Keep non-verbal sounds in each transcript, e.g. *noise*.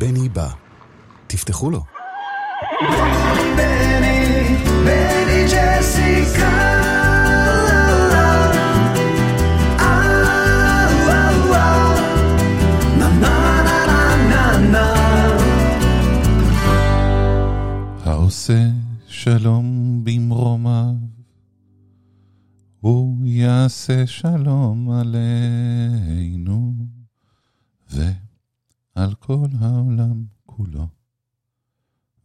בני בא. תפתחו לו. בני, בני ג'סיקה אה, אה, אה. העושה שלום במרומיו, הוא יעשה שלום עליהם. כל העולם כולו.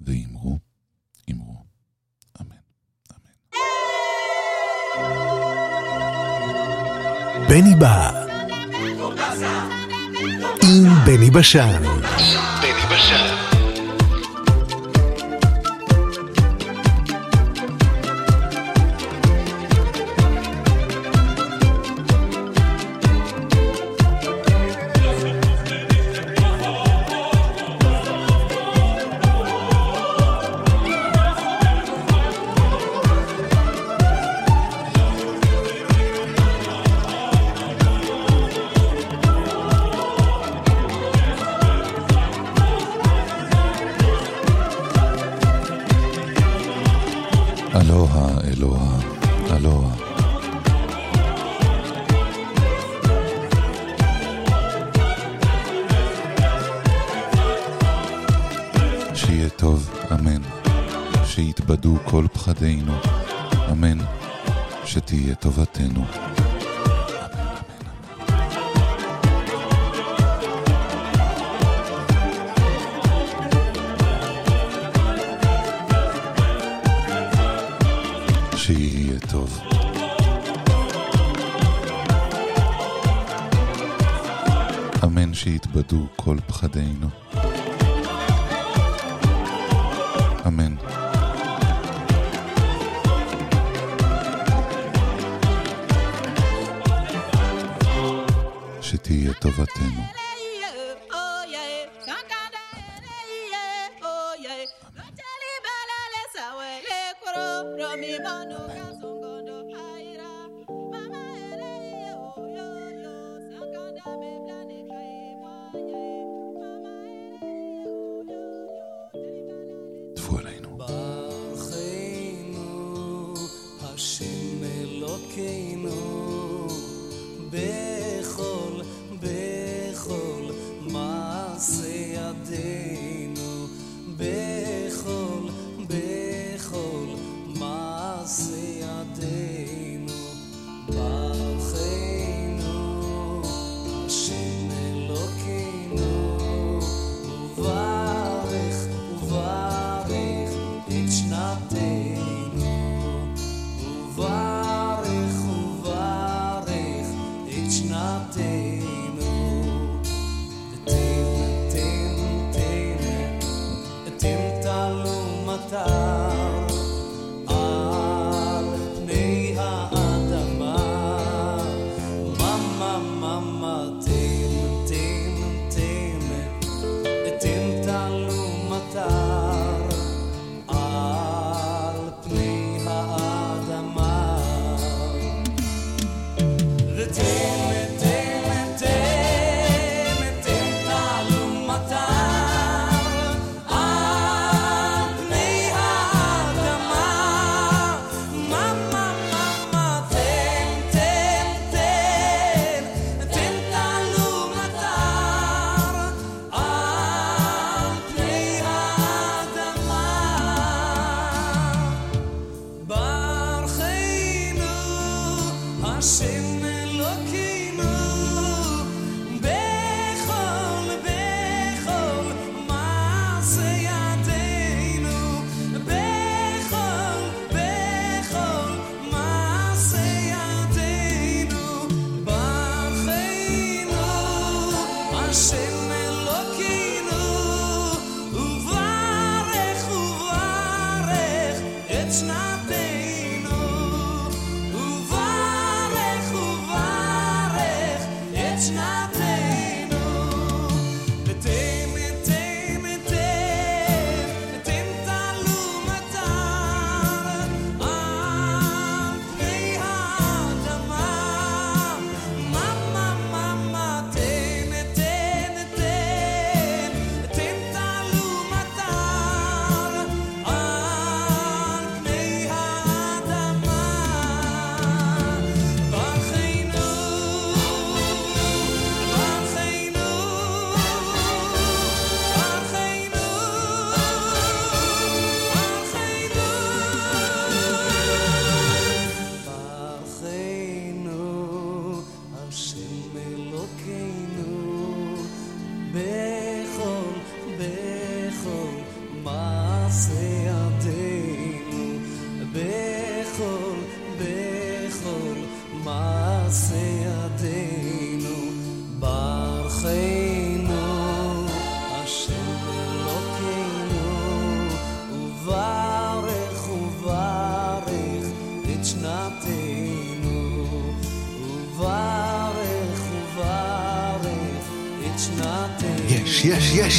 ואמרו, אמרו, אמן, אמן. בני בא עם בני בשן. עם בני בשן. כל פחדינו. אמן, שתהיה טובתנו. שיתבדו כל פחדינו. תהיה טובתנו.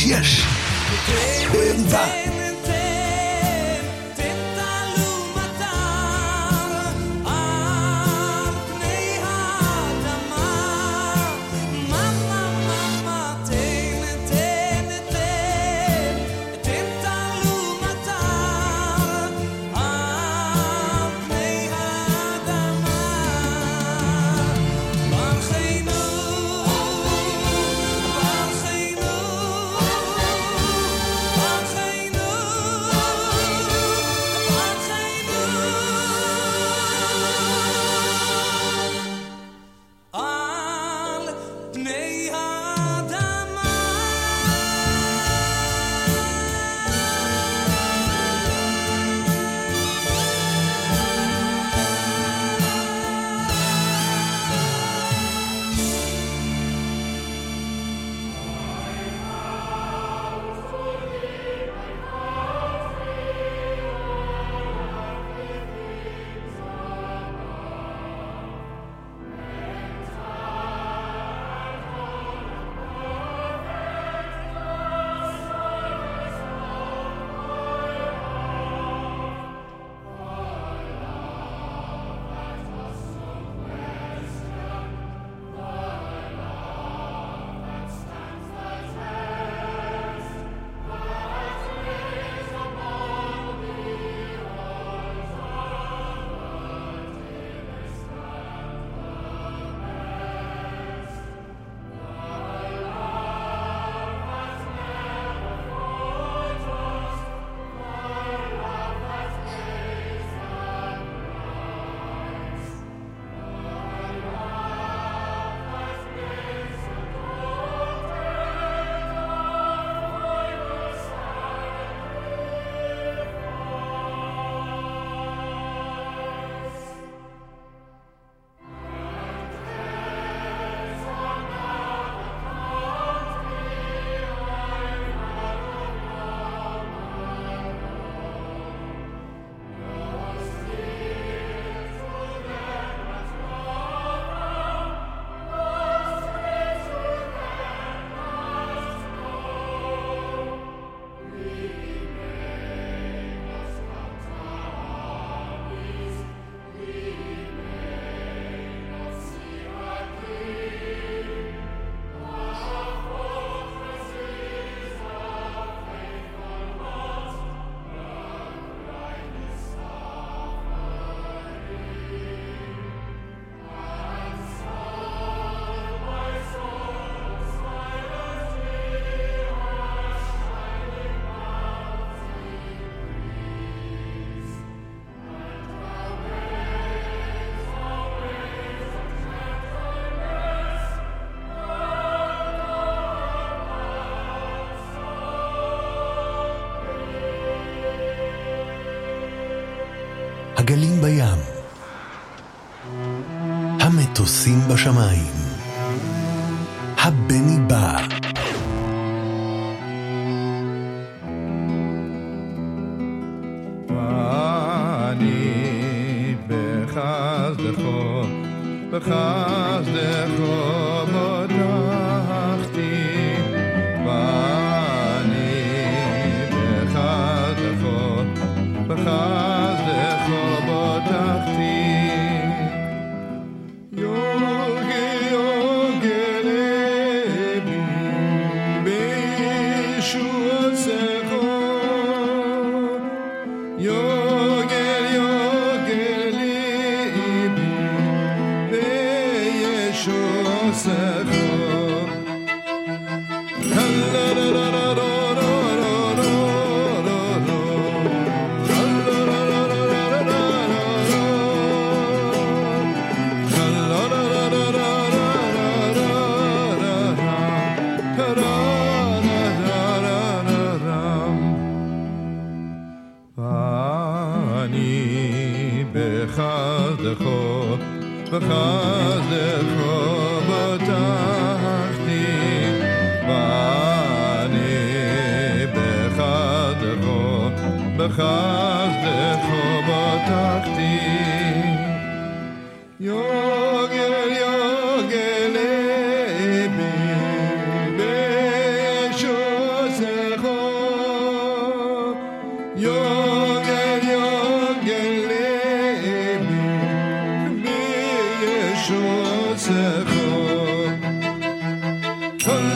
yes. הגלים בים. המטוסים בשמיים. הבני בא. شو تکن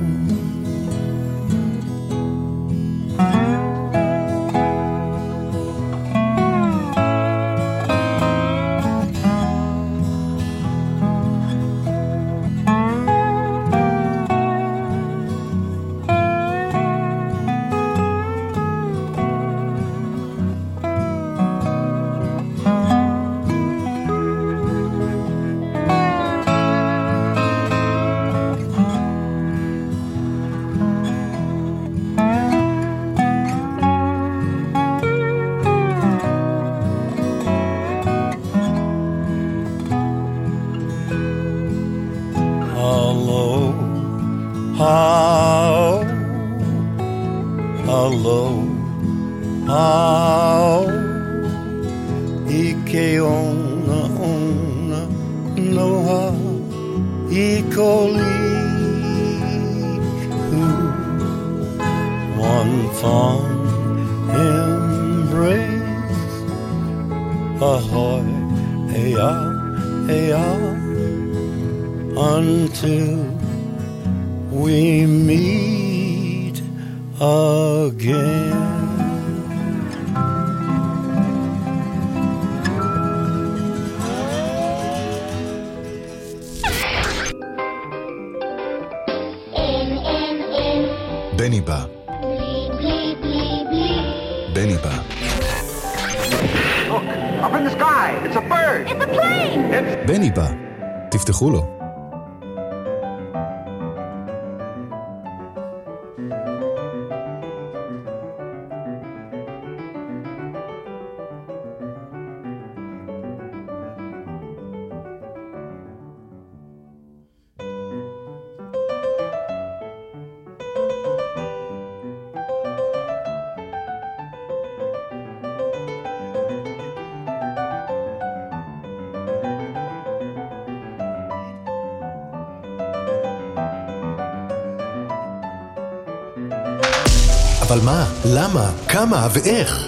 מה, למה, כמה ואיך.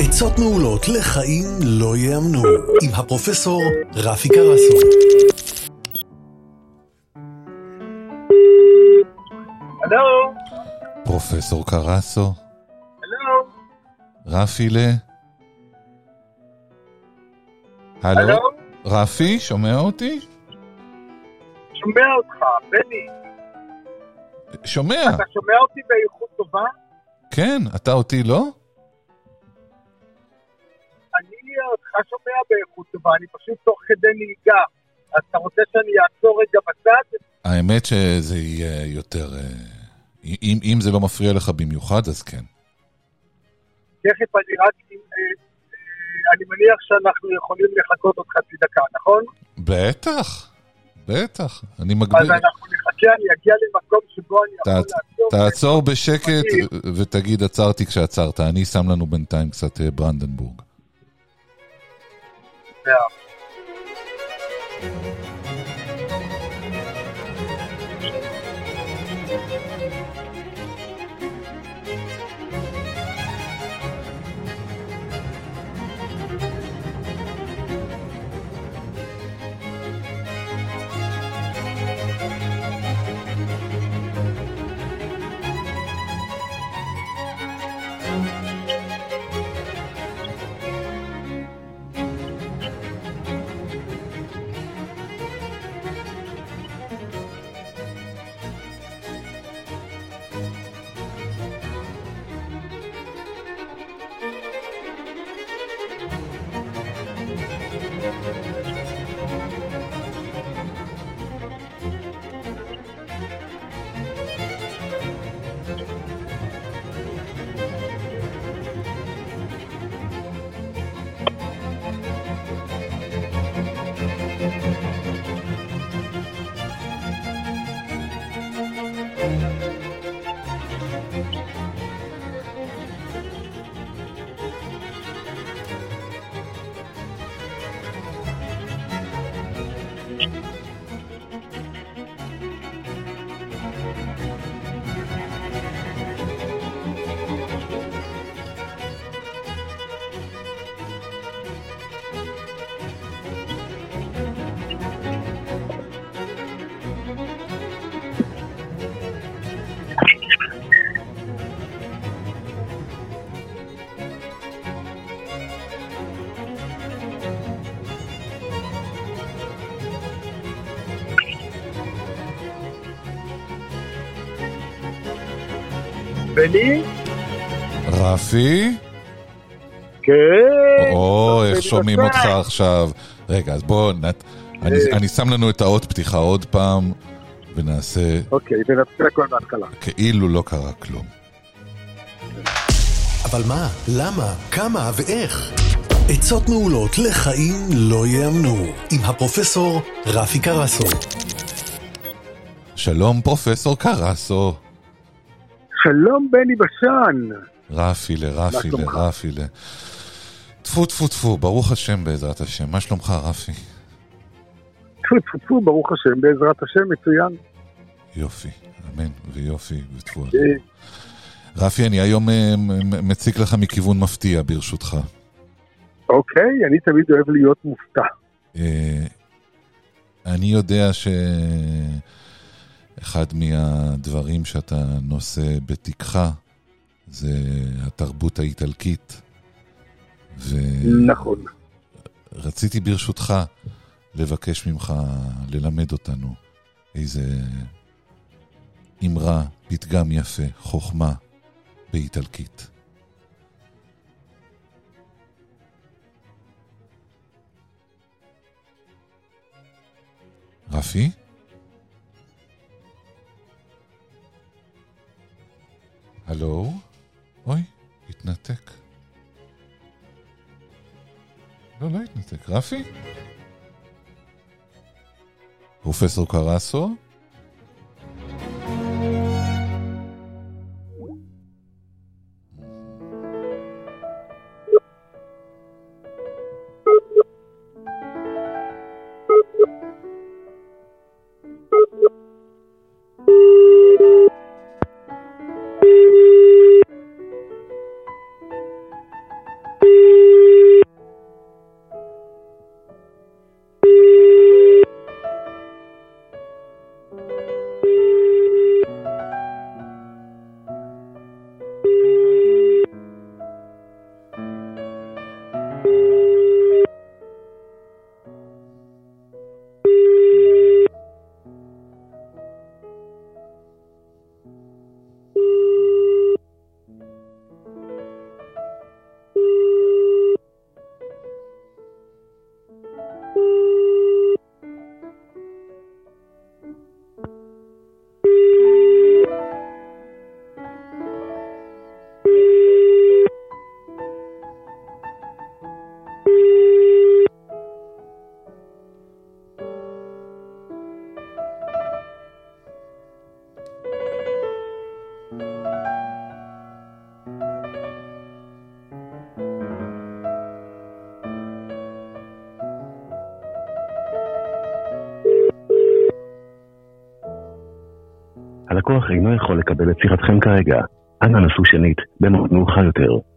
עצות מעולות לחיים לא ייאמנו, עם הפרופסור רפי קרסו. הלו. פרופסור קרסו. הלו. רפי ל... הלו. רפי, שומע אותי? שומע אותך, בני. שומע. אתה שומע אותי באיכות טובה? כן, אתה אותי לא? אני אותך שומע באיכות טובה, אני פשוט תוך כדי נהיגה. אז אתה רוצה שאני אעצור רגע בצד? האמת שזה יהיה יותר... אה, אם, אם זה לא מפריע לך במיוחד, אז כן. תכף אני רק... אה, אה, אני מניח שאנחנו יכולים לחכות עוד חצי דקה, נכון? בטח, בטח. אני אז מגביל... אנחנו נחכה, אני אגיע למקום שבו אני יכול לעצור. תעצור בשקט. ותגיד עצרתי כשעצרת. אני שם לנו בינתיים קצת אה, ברנדנבורג. מאה בני? רפי? כן. או, איך שומעים. אותך עכשיו. רגע, אז בוא, נת- אני- אה. אני שם לנו את האות פתיחה עוד פעם, ונעשה אוקיי, ונתחיל הכל מההתחלה. כאילו לא קרה כלום. אבל מה, למה, כמה ואיך? עצות מעולות לחיים לא ייאמנו, עם הפרופסור רפי קרסו. שלום, פרופסור קרסו. שלום בני בשן. רפילה, רפילה? רפילה. טפו טפו טפו, ברוך השם בעזרת השם. מה שלומך, רפי? טפו טפו טפו, ברוך השם, בעזרת השם, מצוין. יופי, אמן ויופי וטפו. אה, רפי, אני היום אה, מ- מ- מציג לך מכיוון מפתיע, ברשותך. אוקיי, אני תמיד אוהב להיות מופתע. אה, אני יודע שאחד מהדברים שאתה נושא בתיקך זה התרבות האיטלקית. נכון. ורציתי ברשותך לבקש ממך ללמד אותנו איזה אמרה, פתגם יפה, חוכמה באיטלקית. רפי? הלו? אוי, התנתק. לא, לא התנתק. רפי? פרופסור קרסו? אינו יכול לקבל את שיחתכם כרגע. אנא נסו שנית, במועד מאוחר יותר.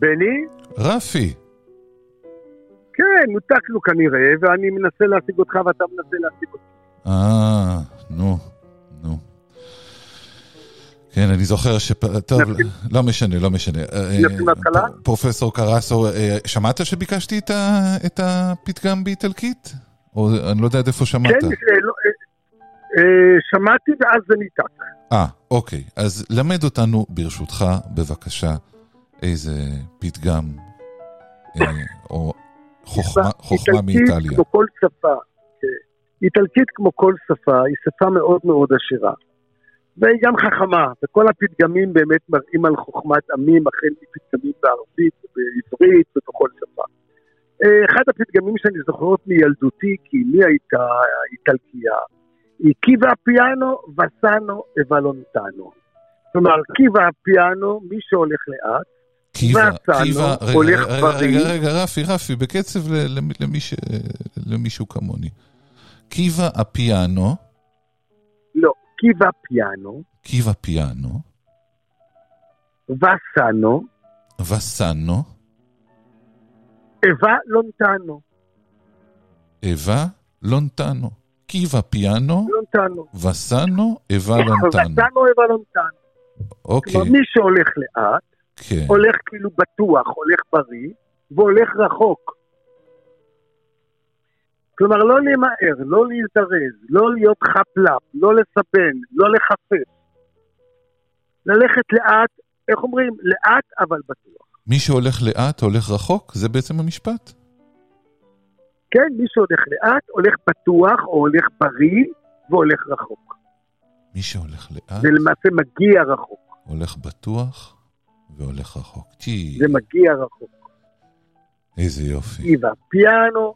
בני? רפי, כן, נותקנו כנראה, ואני מנסה להשיג אותך ואתה מנסה להשיג אותי. אה, נו, נו. כן, אני זוכר ש... טוב? לא משנה, לא משנה. אה, מההתחלה? פ- פרופסור קרסו, אה, שמעת שביקשתי את הפתגם באיטלקית? או אני לא יודע עד איפה שמעת. כן, אה, לא, אה, אה, שמעתי ואז זה ניתק. אה, אוקיי. אז למד אותנו, ברשותך, בבקשה, איזה פתגם, אה, או חוכמה, חוכמה מאיטליה. כמו כל שפה, כן. איטלקית כמו כל שפה, היא שפה מאוד מאוד עשירה. והיא גם חכמה, וכל הפתגמים באמת מראים על חוכמת עמים, החל מפתגמים בערבית, בעברית ובכל שפה. אה, אחד הפתגמים שאני זוכר מילדותי, כי מי הייתה איטלקייה? היא קיבה פיאנו וסאנו אבלונטנו. כלומר, קיבה פיאנו, מי שהולך לאט, קיבה, והסנו קיבה, רגע, רגע, בריא. רגע, רגע, רפי, רפי, בקצב למישהו כמוני. קיבה הפיאנו, לא, קיבה פיאנו, קיבה פיאנו, וסאנו, וסאנו, אבה לונטנו. אבה לונטנו. קיבה פיאנו, לונטנו. וסאנו, אבה לונטנו. וסאנו אבה לונטנו. אוקיי, כלומר, מי שהולך לאט, כן. הולך כאילו בטוח, הולך בריא, והולך רחוק. כלומר, לא למהר, לא להזדרז, לא להיות חפלפ, לא לסבן, לא לחפש. ללכת לאט, איך אומרים? לאט אבל בטוח. מי שהולך לאט הולך רחוק? זה בעצם המשפט? כן, מי שהולך לאט, הולך בטוח, או הולך בריא, והולך רחוק. מי שהולך לאט ולמעשה מגיע רחוק. הולך בטוח והולך רחוק. צ'י, זה מגיע רחוק. איזה יופי. איבה פיאנו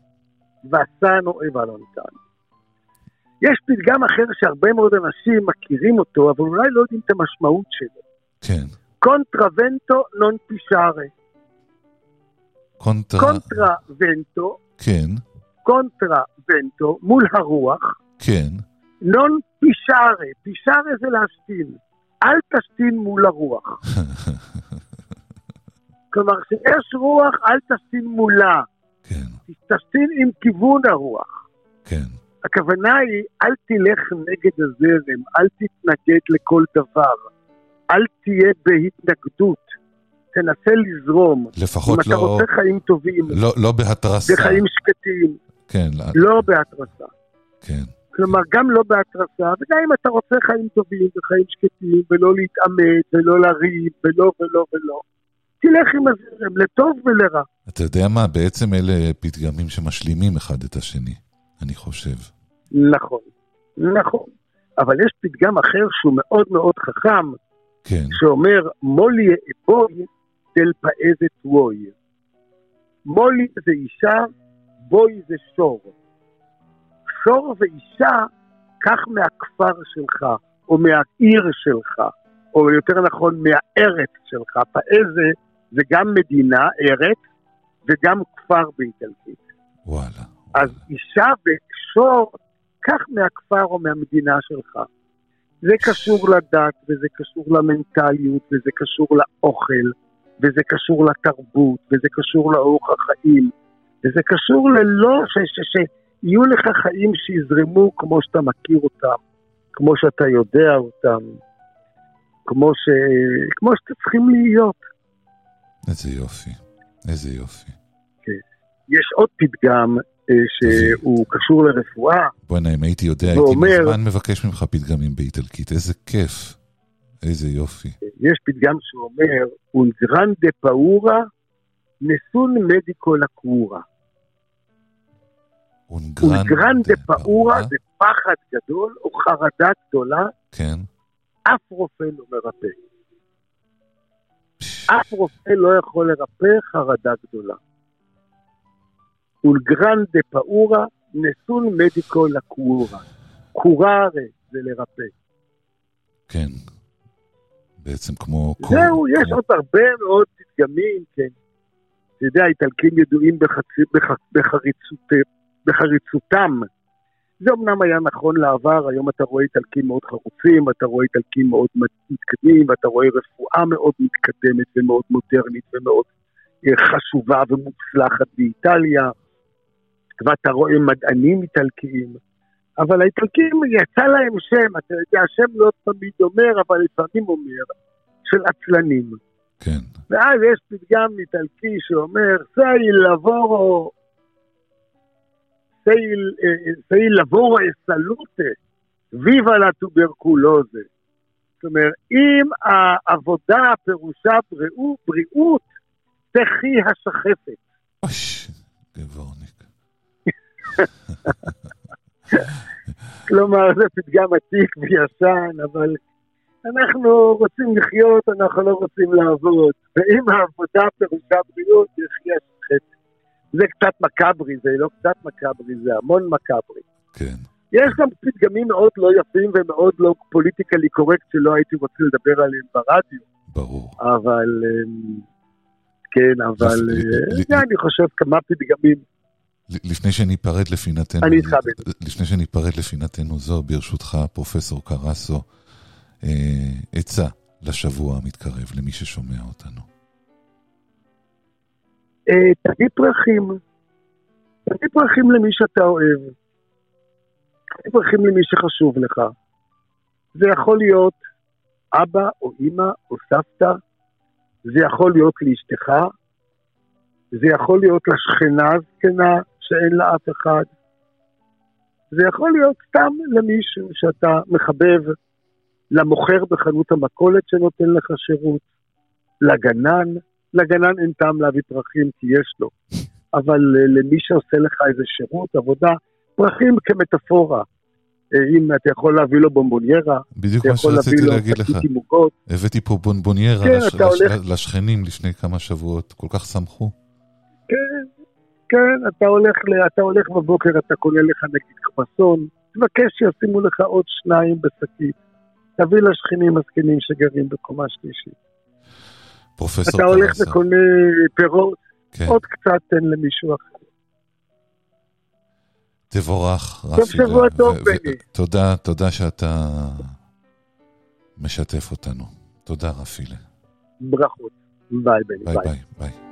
וסאנו איבה לונטנו. יש פתגם אחר שהרבה מאוד אנשים מכירים אותו, אבל אולי לא יודעים את המשמעות שלו. כן. controvento non pisciare. contro, controvento, כן, controvento, מול הרוח, כן. non pisciare. pisciare זה להשתין. אל תשתין מול הרוח. *laughs* כלומר, כשיש רוח, אל תשתין מולה. כן, תשתין עם כיוון הרוח. כן. הכוונה היא, אל תלך נגד הזרם, אל תתנגד לכל דבר, אל תהיה בהתנגדות, תנסה לזרום. לפחות אם אתה לא, רוצה חיים טובים, לא, לא בהתרסה. וחיים שקטים, כן, לא, לא בהתרסה. כן. כלומר, גם לא בהתרסה, וגם אם אתה רוצה חיים טובים וחיים שקטים, ולא להתעמת, ולא לריב, ולא ולא ולא, תלך עם הזרם, לטוב ולרע. אתה יודע מה? בעצם אלה פתגמים שמשלימים אחד את השני, אני חושב. נכון, נכון. אבל יש פתגם אחר שהוא מאוד מאוד חכם, כן, שאומר מולי אבוי דל פאזת ווי. מולי זה אישה, בוי זה שור. שור ואישה, קח מהכפר שלך, או מהעיר שלך, או יותר נכון מהארץ שלך. פאזה זה גם מדינה, ארץ, וגם כפר באיטלקית. וואלה. אז אישה ושור, קח מהכפר או מהמדינה שלך. זה קשור לדת, וזה קשור למנטליות, וזה קשור לאוכל, וזה קשור לתרבות, וזה קשור לאורח החיים, וזה קשור ללא ש... ש... ש... יהיו לך חיים שיזרמו כמו שאתה מכיר אותם, כמו שאתה יודע אותם, כמו, ש... כמו שאתם צריכים להיות. איזה יופי, איזה יופי. יש עוד פתגם אה, שהוא קשור לרפואה, בוא'נה, אם הייתי יודע, הייתי ואומר- מזמן מבקש ממך פתגמים באיטלקית, איזה כיף. איזה יופי. יש פתגם שאומר, un grande paura nessun medico la cura. un grande paura זה פחד גדול או חרדה גדולה, כן. אף רופא לא מרפא. אף רופא לא יכול לרפא חרדה גדולה. grande paura nessun medico la cura. קורare זה לרפא. כן. בעצם כמו... זהו, יש כמו- עוד הרבה מאוד פתגמים, כן. אתה יודע, האיטלקים ידועים בחצי, בח, בחריצות, בחריצותם. זה אמנם היה נכון לעבר, היום אתה רואה איטלקים מאוד חרוצים, אתה רואה איטלקים מאוד מתקדמים, ואתה רואה רפואה מאוד מתקדמת ומאוד מודרנית ומאוד אה, חשובה ומוצלחת באיטליה, ואתה רואה מדענים איטלקיים. אבל האיטלקים, יצא להם שם, אתה יודע, השם לא תמיד אומר, אבל לפעמים אומר, של עצלנים. כן. ואז יש פתגם איטלקי שאומר, סי לבורו, סי לבורו סלוטה, ויבה לטוברקולוזה. זאת אומרת, אם העבודה פירושה בריאות, בריאות תחי השחפת. אוש, גבורניק. כלומר, זה פתגם עתיק וישן, אבל אנחנו רוצים לחיות, אנחנו לא רוצים לעבוד. ואם העבודה פירושה בריאות, יחי השחפת. זה קצת מקאברי, זה לא קצת מקאברי, זה המון מקאברי. כן. יש גם פתגמים מאוד לא יפים ומאוד לא פוליטיקלי קורקט שלא הייתי רוצה לדבר עליהם ברדיו, ברור. אבל... אמ, כן, אבל אה, אני חושב כמה פתגמים. לפני שניפרד לפינתנו, אני איתך. לפני שניפרד לפינתנו זו, ברשותך, פרופסור קרסו, אה, עצה לשבוע המתקרב, למי ששומע אותנו. אה, תביא פרחים. תביא פרחים למי שאתה אוהב. תביא פרחים למי שחשוב לך. זה יכול להיות אבא או אימא או סבתא, זה יכול להיות לאשתך, זה יכול להיות לשכנה הזקנה שאין לה אף אחד, זה יכול להיות סתם למישהו שאתה מחבב, למוכר בחנות המכולת שנותן לך שירות, לגנן, לגנן אין טעם להביא פרחים כי יש לו, *laughs* אבל אה, למי שעושה לך איזה שירות, עבודה, פרחים כמטאפורה. אה, אם אתה יכול להביא לו בומבוניירה, בדיוק מה שרציתי להגיד לך. עוגות, הבאתי פה בונבוניירה כן, לש- הולך- לשכנים לפני כמה שבועות, כל כך שמחו. כן, כן, אתה הולך, ל- אתה הולך בבוקר, אתה קונה לך נגיד חפסון, תבקש שישימו לך עוד שניים בשקית. תביא לשכנים הזקנים שגרים בקומה שלישית. פרופסור אתה הולך קרסו. וקונה פירות, כן. עוד קצת תן למישהו אחר. תבורך, טוב, רפי. שבוע ו- טוב, בני. תודה, תודה שאתה משתף אותנו. תודה, רפילה. ברכות. ביי, בני, ביי ביי. ביי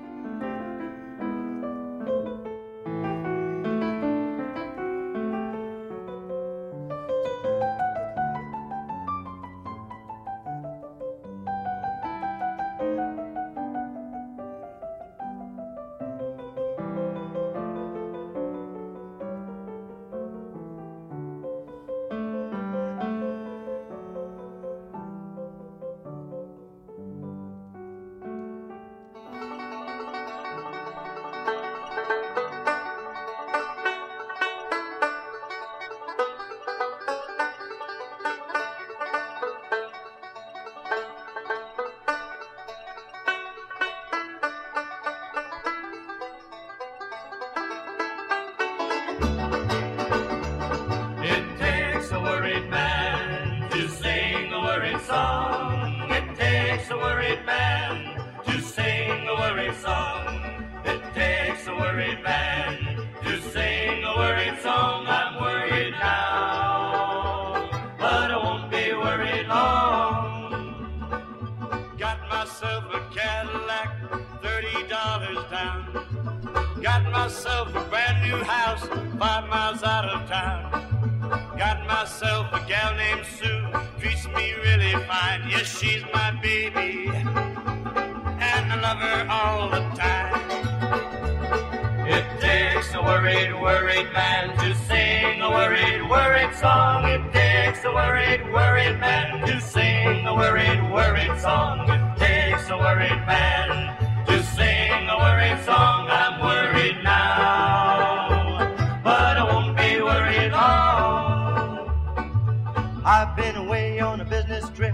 I've been away on a business trip,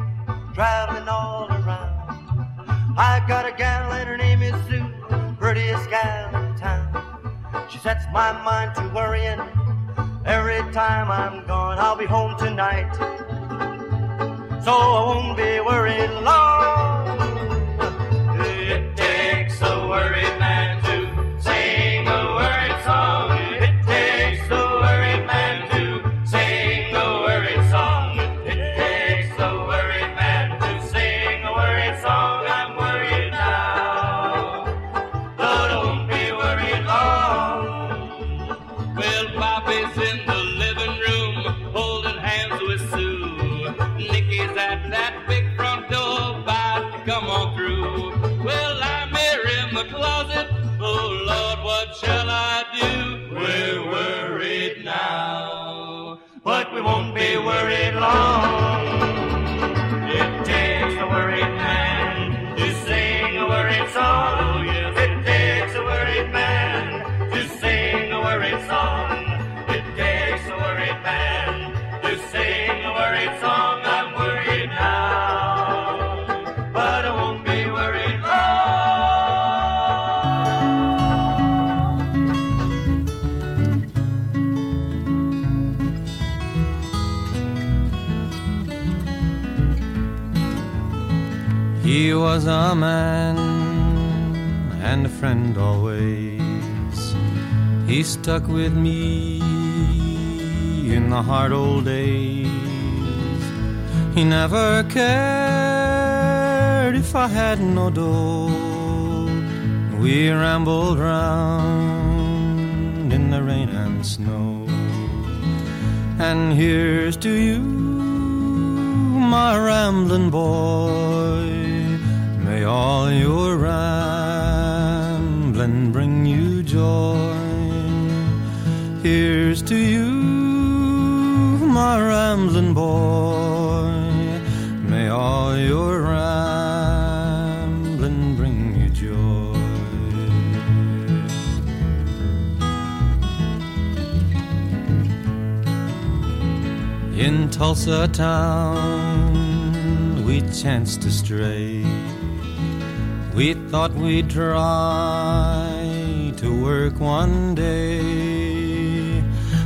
traveling all around. I've got a gal and her name is Sue, prettiest gal in town. She sets my mind to worrying. Every time I'm gone, I'll be home tonight. So I won't be worried long. It takes a worried man was a man and a friend always. He stuck with me in the hard old days. He never cared if I had no dough. We rambled round in the rain and snow. And here's to you, my rambling boy. May all your rambling bring you joy. Here's to you, my rambling boy. May all your rambling bring you joy. In Tulsa town, we chanced to stray. We thought we'd try to work one day.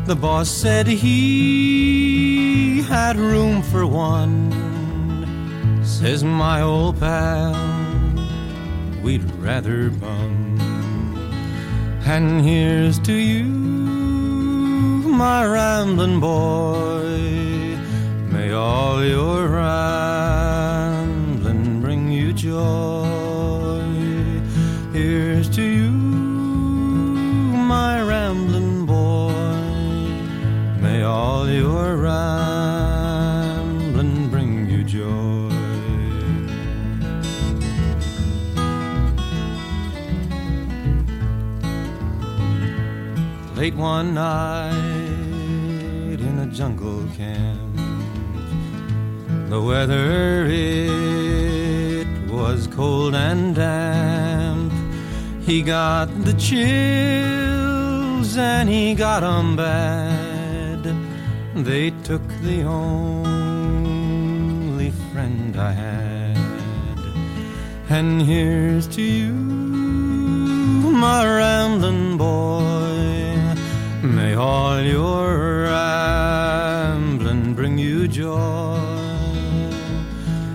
The boss said he had room for one. Says my old pal, we'd rather bum. And here's to you, my rambling boy. May all your rambling bring you joy. Rambling bring you joy. Late one night in a jungle camp, the weather it was cold and damp. He got the chills and he got 'em bad. They took the only friend I had. And here's to you, my rambling boy. May all your rambling bring you joy.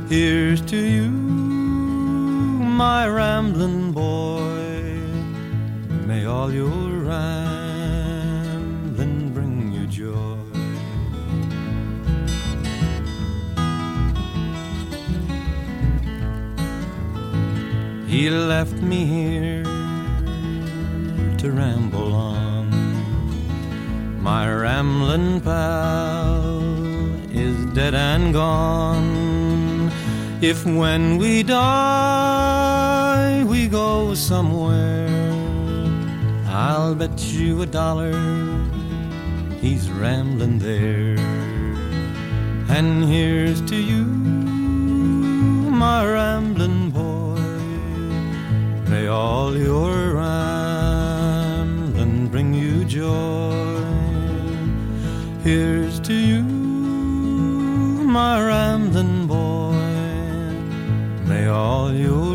Here's to you, my rambling boy. May all your He left me here to ramble on. My rambling pal is dead and gone. If when we die we go somewhere, I'll bet you a dollar he's rambling there. And here's to you, my rambling. May all your rambling bring you joy. Here's to you, my rambling boy. May all your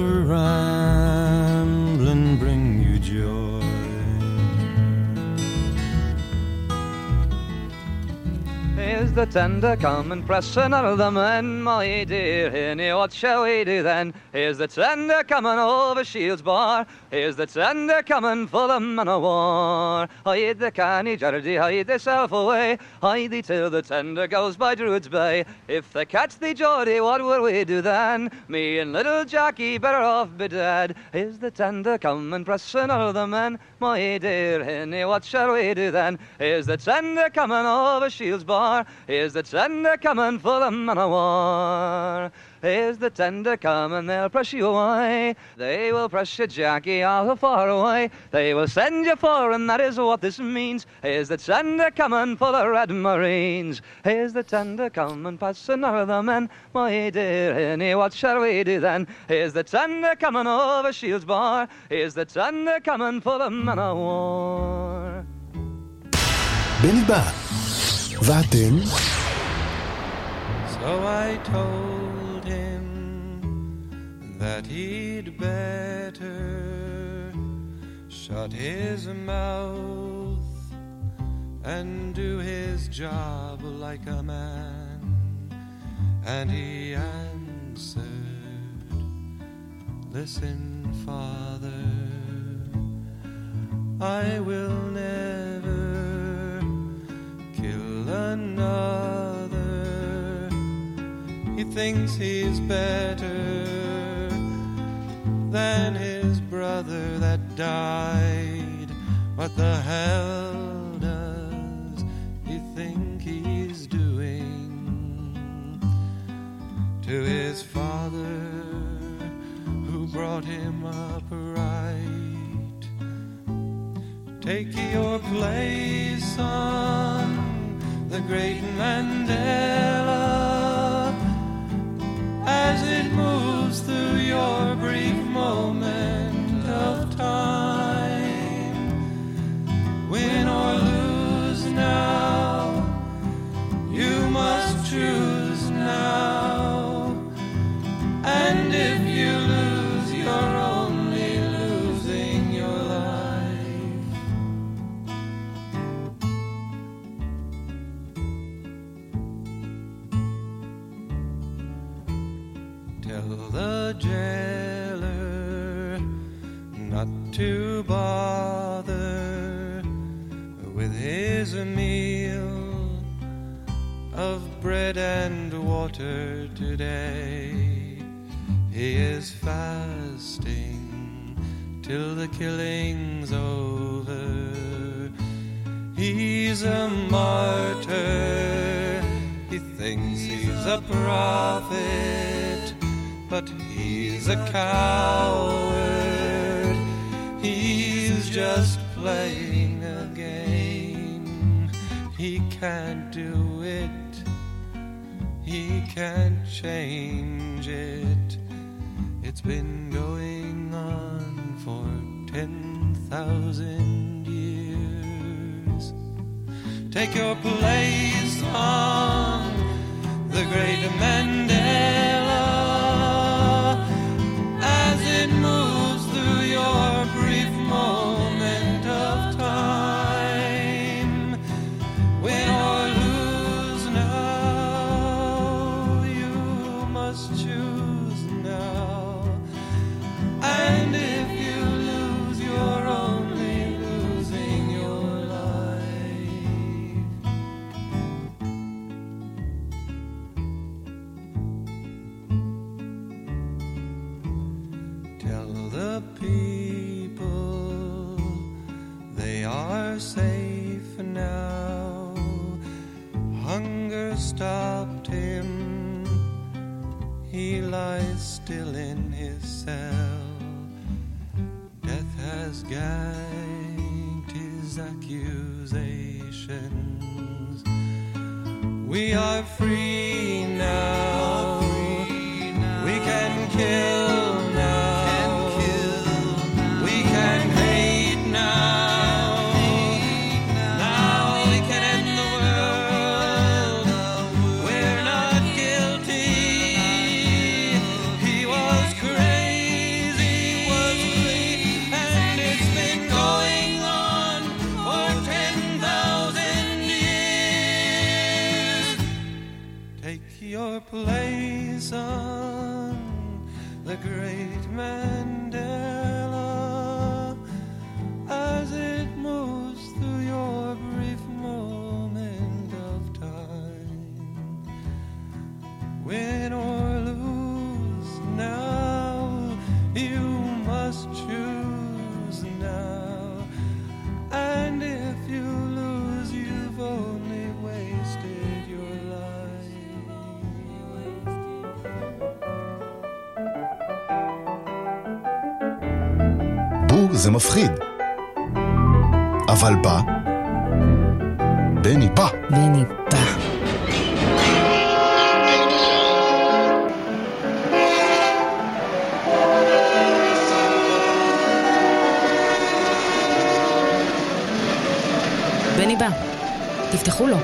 the tender coming pressing out of the men, my dear Hinny, what shall we do then? Here's the tender coming over Shields Bar, here's the tender coming for the man of war. Hide the canny Geordie, hide thyself away, hide thee till the tender goes by Druids Bay. If they catch thee Geordie, what will we do then? Me and little Jackie better off be dead. Here's the tender coming of the men, my dear Hinny, what shall we do then? Here's the tender coming over Shields Bar, Here's the tender coming for the man o' war. Here's the tender coming, they'll press you away. They will press you, Jackie, out of far away. They will send you for, and that is what this means. Here's the tender coming for the Red Marines. Here's the tender coming, pass another man. My dear Annie, what shall we do then? Here's the tender coming over Shields Bar. Here's the tender coming for the man o' war. Benny Bar. ואתם? So I told him that he'd better shut his mouth and do his job like a man. And he answered, Listen, Father, I will never kill another. He thinks he's better than his brother that died. What the hell does he think he's doing to his father who brought him up right? Take your place on the great Mandela as it moves through your brief moment of time. Win or lose now, you must choose can't do it. He can't change it. It's been going on for 10,000 years. Take your are safe now. Hunger stopped him. He lies still in his cell. Death has gagged his accusations. We are free זה מפחיד. אבל בא, בני בא. בני בא. בני בא. תפתחו לו.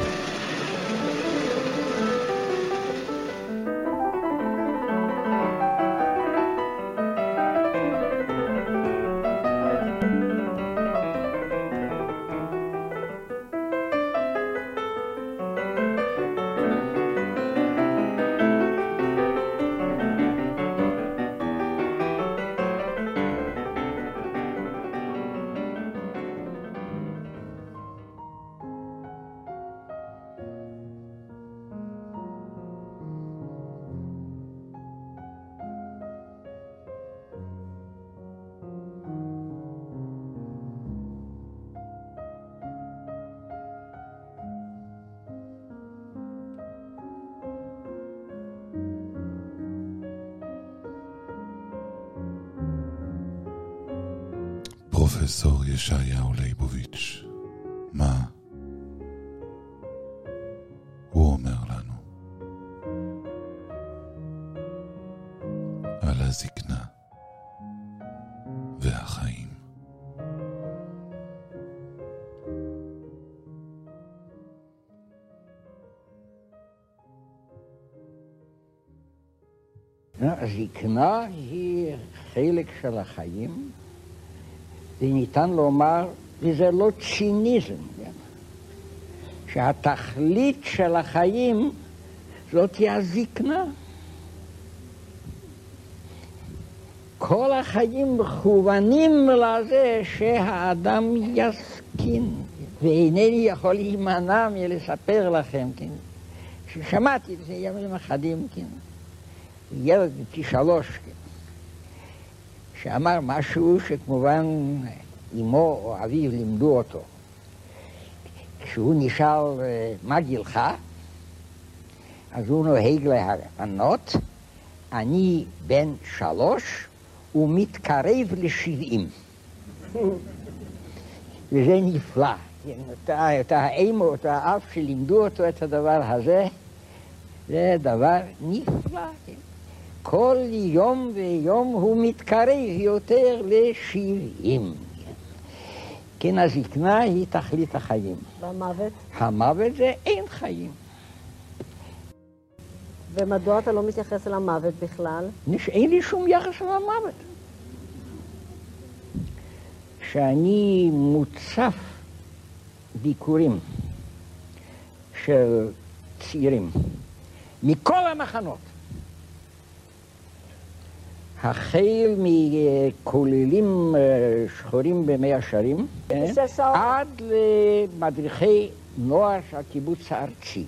פרופסור ישעיהו ליבוביץ', מה הוא אומר לנו? על הזקנה והחיים? הזקנה היא חלק של החיים, וניתן לומר, וזה לא ציניזם, כן? שהתכלית של החיים זאת היא הזקנה. כל החיים מכוונים לזה שהאדם יזקין, ואינני יכול להימנע מלספר לכם, כן, ששמעתי לפני ימים אחדים, כן, ילד בן שלוש, כן, שאמר משהו שכמובן אמו או אביו לימדו אותו. כשהוא נשאל מה גילך, אז הוא נוהג לענות, אני בן שלוש ומתקרב לשבעים. וזה נפלא. את האם או את האב שלימדו אותו את הדבר הזה, זה דבר נפלא. כל יום ויום הוא מתקרב יותר לשבעים. כן, הזקנה היא תכלית החיים. והמוות? המוות זה אין חיים. ומדוע אתה לא מתייחס אל המוות בכלל? אין לי שום יחס למוות. כשאני מוצף ביקורים של צעירים מכל המחנות, החל מכוללים שחורים במי השערים, עד למדריכי נוער של הקיבוץ הארצי,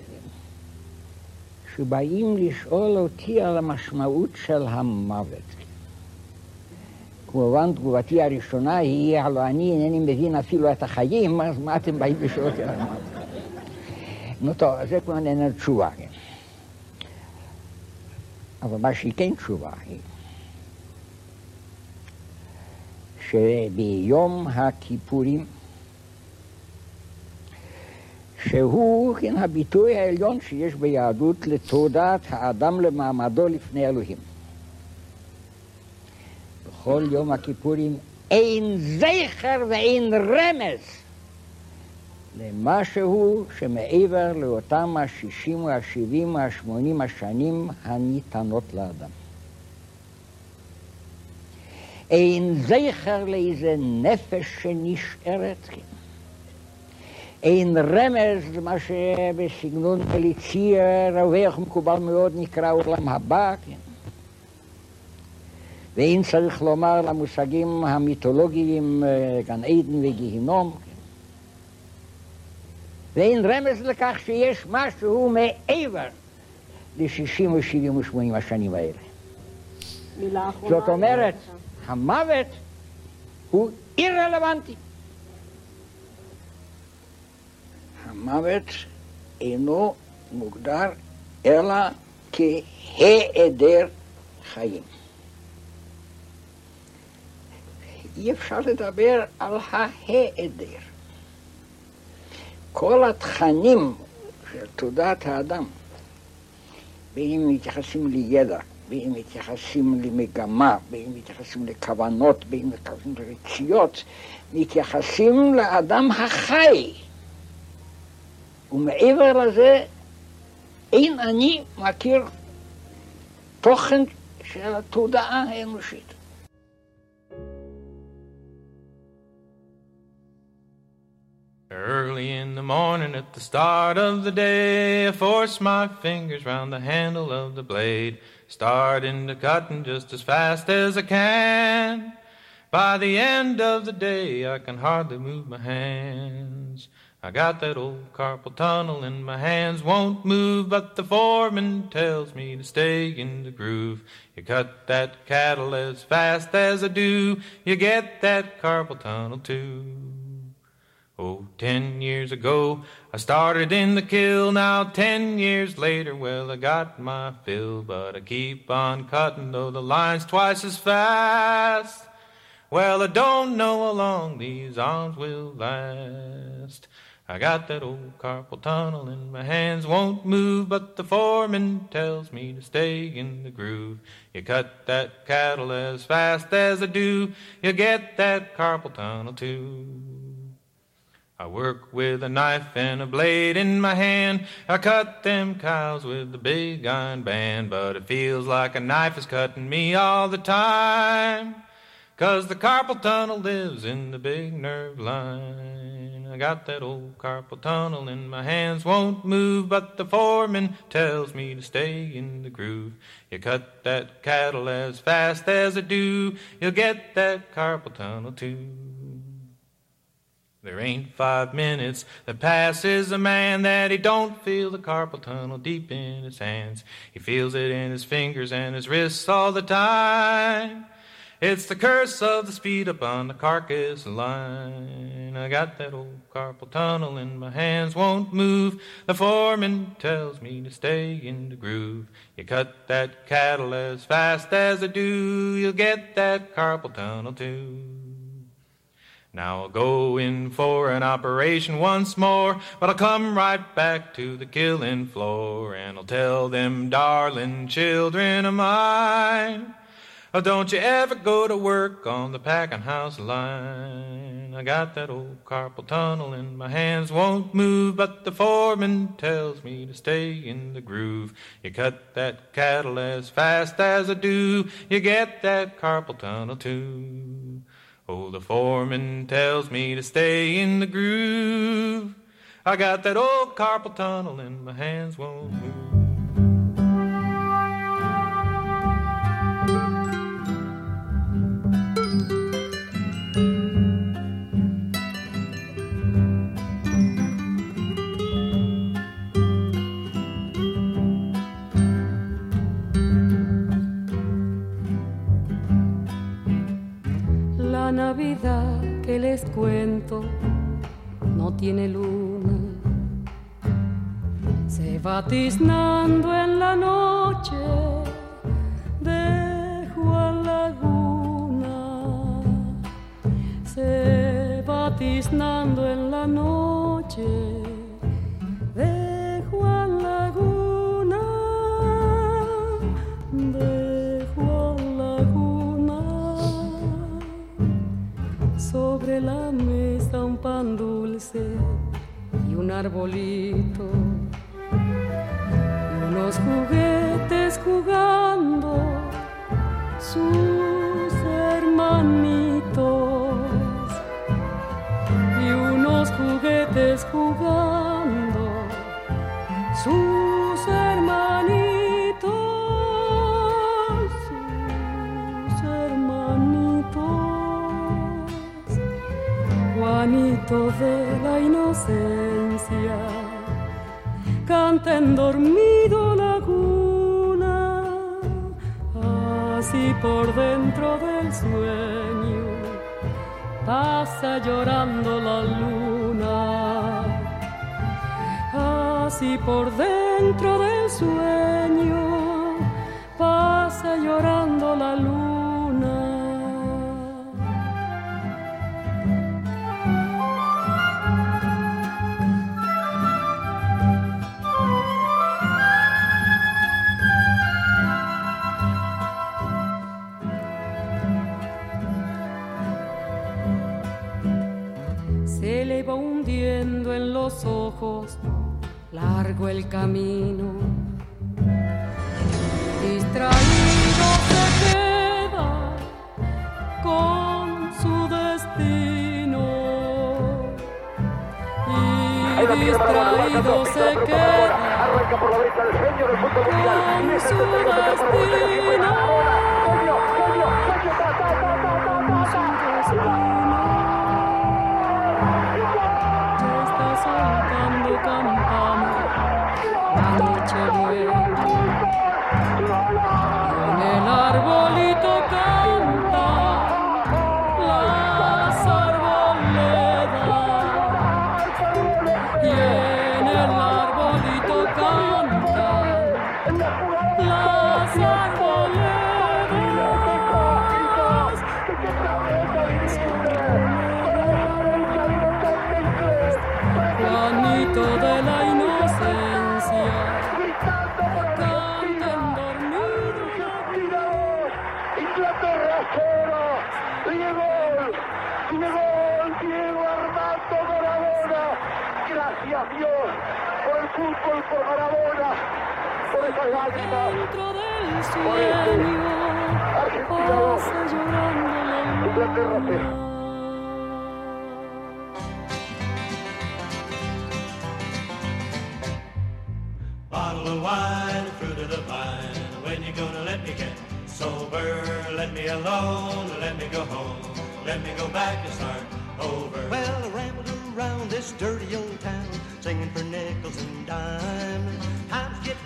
שבאים לשאול אותי על המשמעות של המוות. כמובן, תגובתי הראשונה היא, הלוא אני אינני מבין אפילו את החיים, אז מה אתם באים לשאול אותי על המוות? נו טוב, זה כבר איננה תשובה. אבל מה שהיא כן תשובה היא, שביום הכיפורים שהוא כן הביטוי העליון שיש ביהדות לתודעת האדם למעמדו לפני אלוהים. בכל יום הכיפורים אין זכר ואין רמז למשהו שמעבר לאותם השישים או השבעים או השמונים השנים הניתנות לאדם. אין זכר לאיזה נפש שנשארת, כן. אין רמז למה שבסגנון מליצי רווח מקובל מאוד נקרא עולם הבא, כן. ואין צריך לומר למושגים המיתולוגיים גן עדן וגיהינום. ואין רמז לכך שיש משהו מעבר ל-60 או 70 או 80 השנים האלה. זאת אומרת, המוות הוא אירלוונטי. המוות אינו מוגדר אלא כהיעדר חיים. אי אפשר לדבר על ההיעדר. כל התכנים של תודעת האדם, בין אם מתייחסים לידע, בין אם מתייחסים למגמה, בין אם מתייחסים לכוונות, בין אם מתייחסים לרציות, מתייחסים לאדם החי. ומעבר לזה, אין אני מכיר תוכן של התודעה האנושית. Early in the morning at the start of the day, I force my fingers round the handle of the blade, starting to cutting just as fast as I can. By the end of the day, I can hardly move my hands. I got that old carpal tunnel and my hands won't move, but the foreman tells me to stay in the groove. You cut that cattle as fast as I do, you get that carpal tunnel too. Ten years ago, I started in the kill. Now, ten years later, well, I got my fill, but I keep on cutting, though the line's twice as fast. Well, I don't know how long these arms will last. I got that old carpal tunnel and my hands won't move, but the foreman tells me to stay in the groove. You cut that cattle as fast as I do, you get that carpal tunnel too. I work with a knife and a blade in my hand. I cut them cows with the big iron band, but it feels like a knife is cutting me all the time. Cause the carpal tunnel lives in the big nerve line. I got that old carpal tunnel and my hands won't move, but the foreman tells me to stay in the groove. You cut that cattle as fast as I do, you'll get that carpal tunnel too. There ain't five minutes that passes a man that he don't feel the carpal tunnel deep in his hands. He feels it in his fingers and his wrists all the time. It's the curse of the speed up on the carcass line. I got that old carpal tunnel and my hands won't move. The foreman tells me to stay in the groove. You cut that cattle as fast as I do, you'll get that carpal tunnel too. Now I'll go in for an operation once more, but I'll come right back to the killing floor and I'll tell them darling children of mine. Oh, don't you ever go to work on the packing house line. I got that old carpal tunnel and my hands won't move, but the foreman tells me to stay in the groove. You cut that cattle as fast as I do, you get that carpal tunnel too. Oh, the foreman tells me to stay in the groove. I got that old carpal tunnel and my hands won't move. these nights. Así por dentro del sueño largo el camino. Distraído se queda con su destino. Y distraído se queda Bottle of wine, fruit of the vine. When you gonna let me get sober? Let me alone, let me go home. Let me go back and start over. Well, I rambled around this dirty old town, singing for nickels and dimes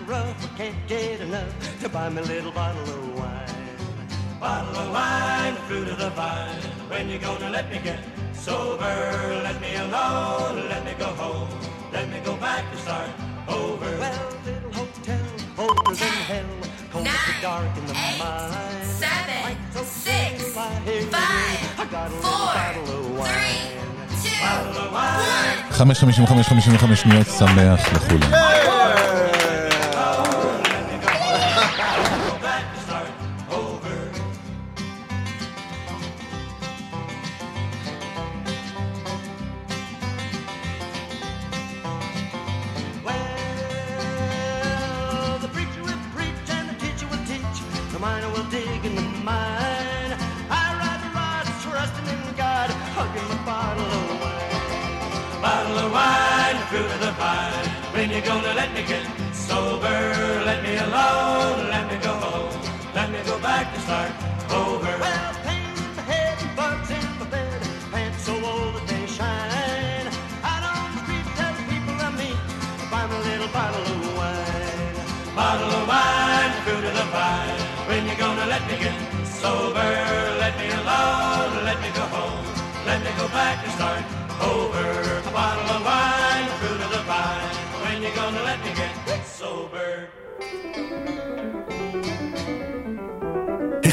Times get rough, I can't get enough to buy me a little bottle of wine. Bottle of wine, fruit of the vine. When you gonna let me get sober? Let me alone, let me go home. Let me go back and start over. Well, little hotel, older than hell, cold and dark in the mind. seven, Lights so six, dim, I hear you five, ring. I got a little four, bottle of wine. Bottle of wine. 5.55 שניות, שמח לכולם. When you gonna let me get sober? Let me alone, let me go home. Let me go back and start over. Well, pain in the head and bugs in the bed, pants so old that they shine. Out on the street, tell the people I meet, buy me a little bottle of wine. Bottle of wine, fruit of the vine. When you gonna let me get sober? Let me alone, let me go home. Let me go back and start over.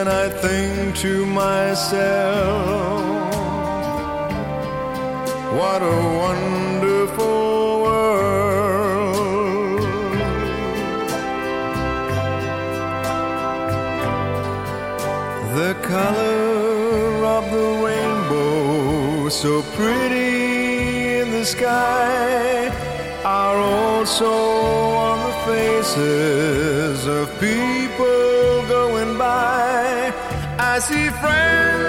and I think to myself, what a wonderful world. The color of the rainbow, so pretty in the sky, are also on the faces of people. I see friends.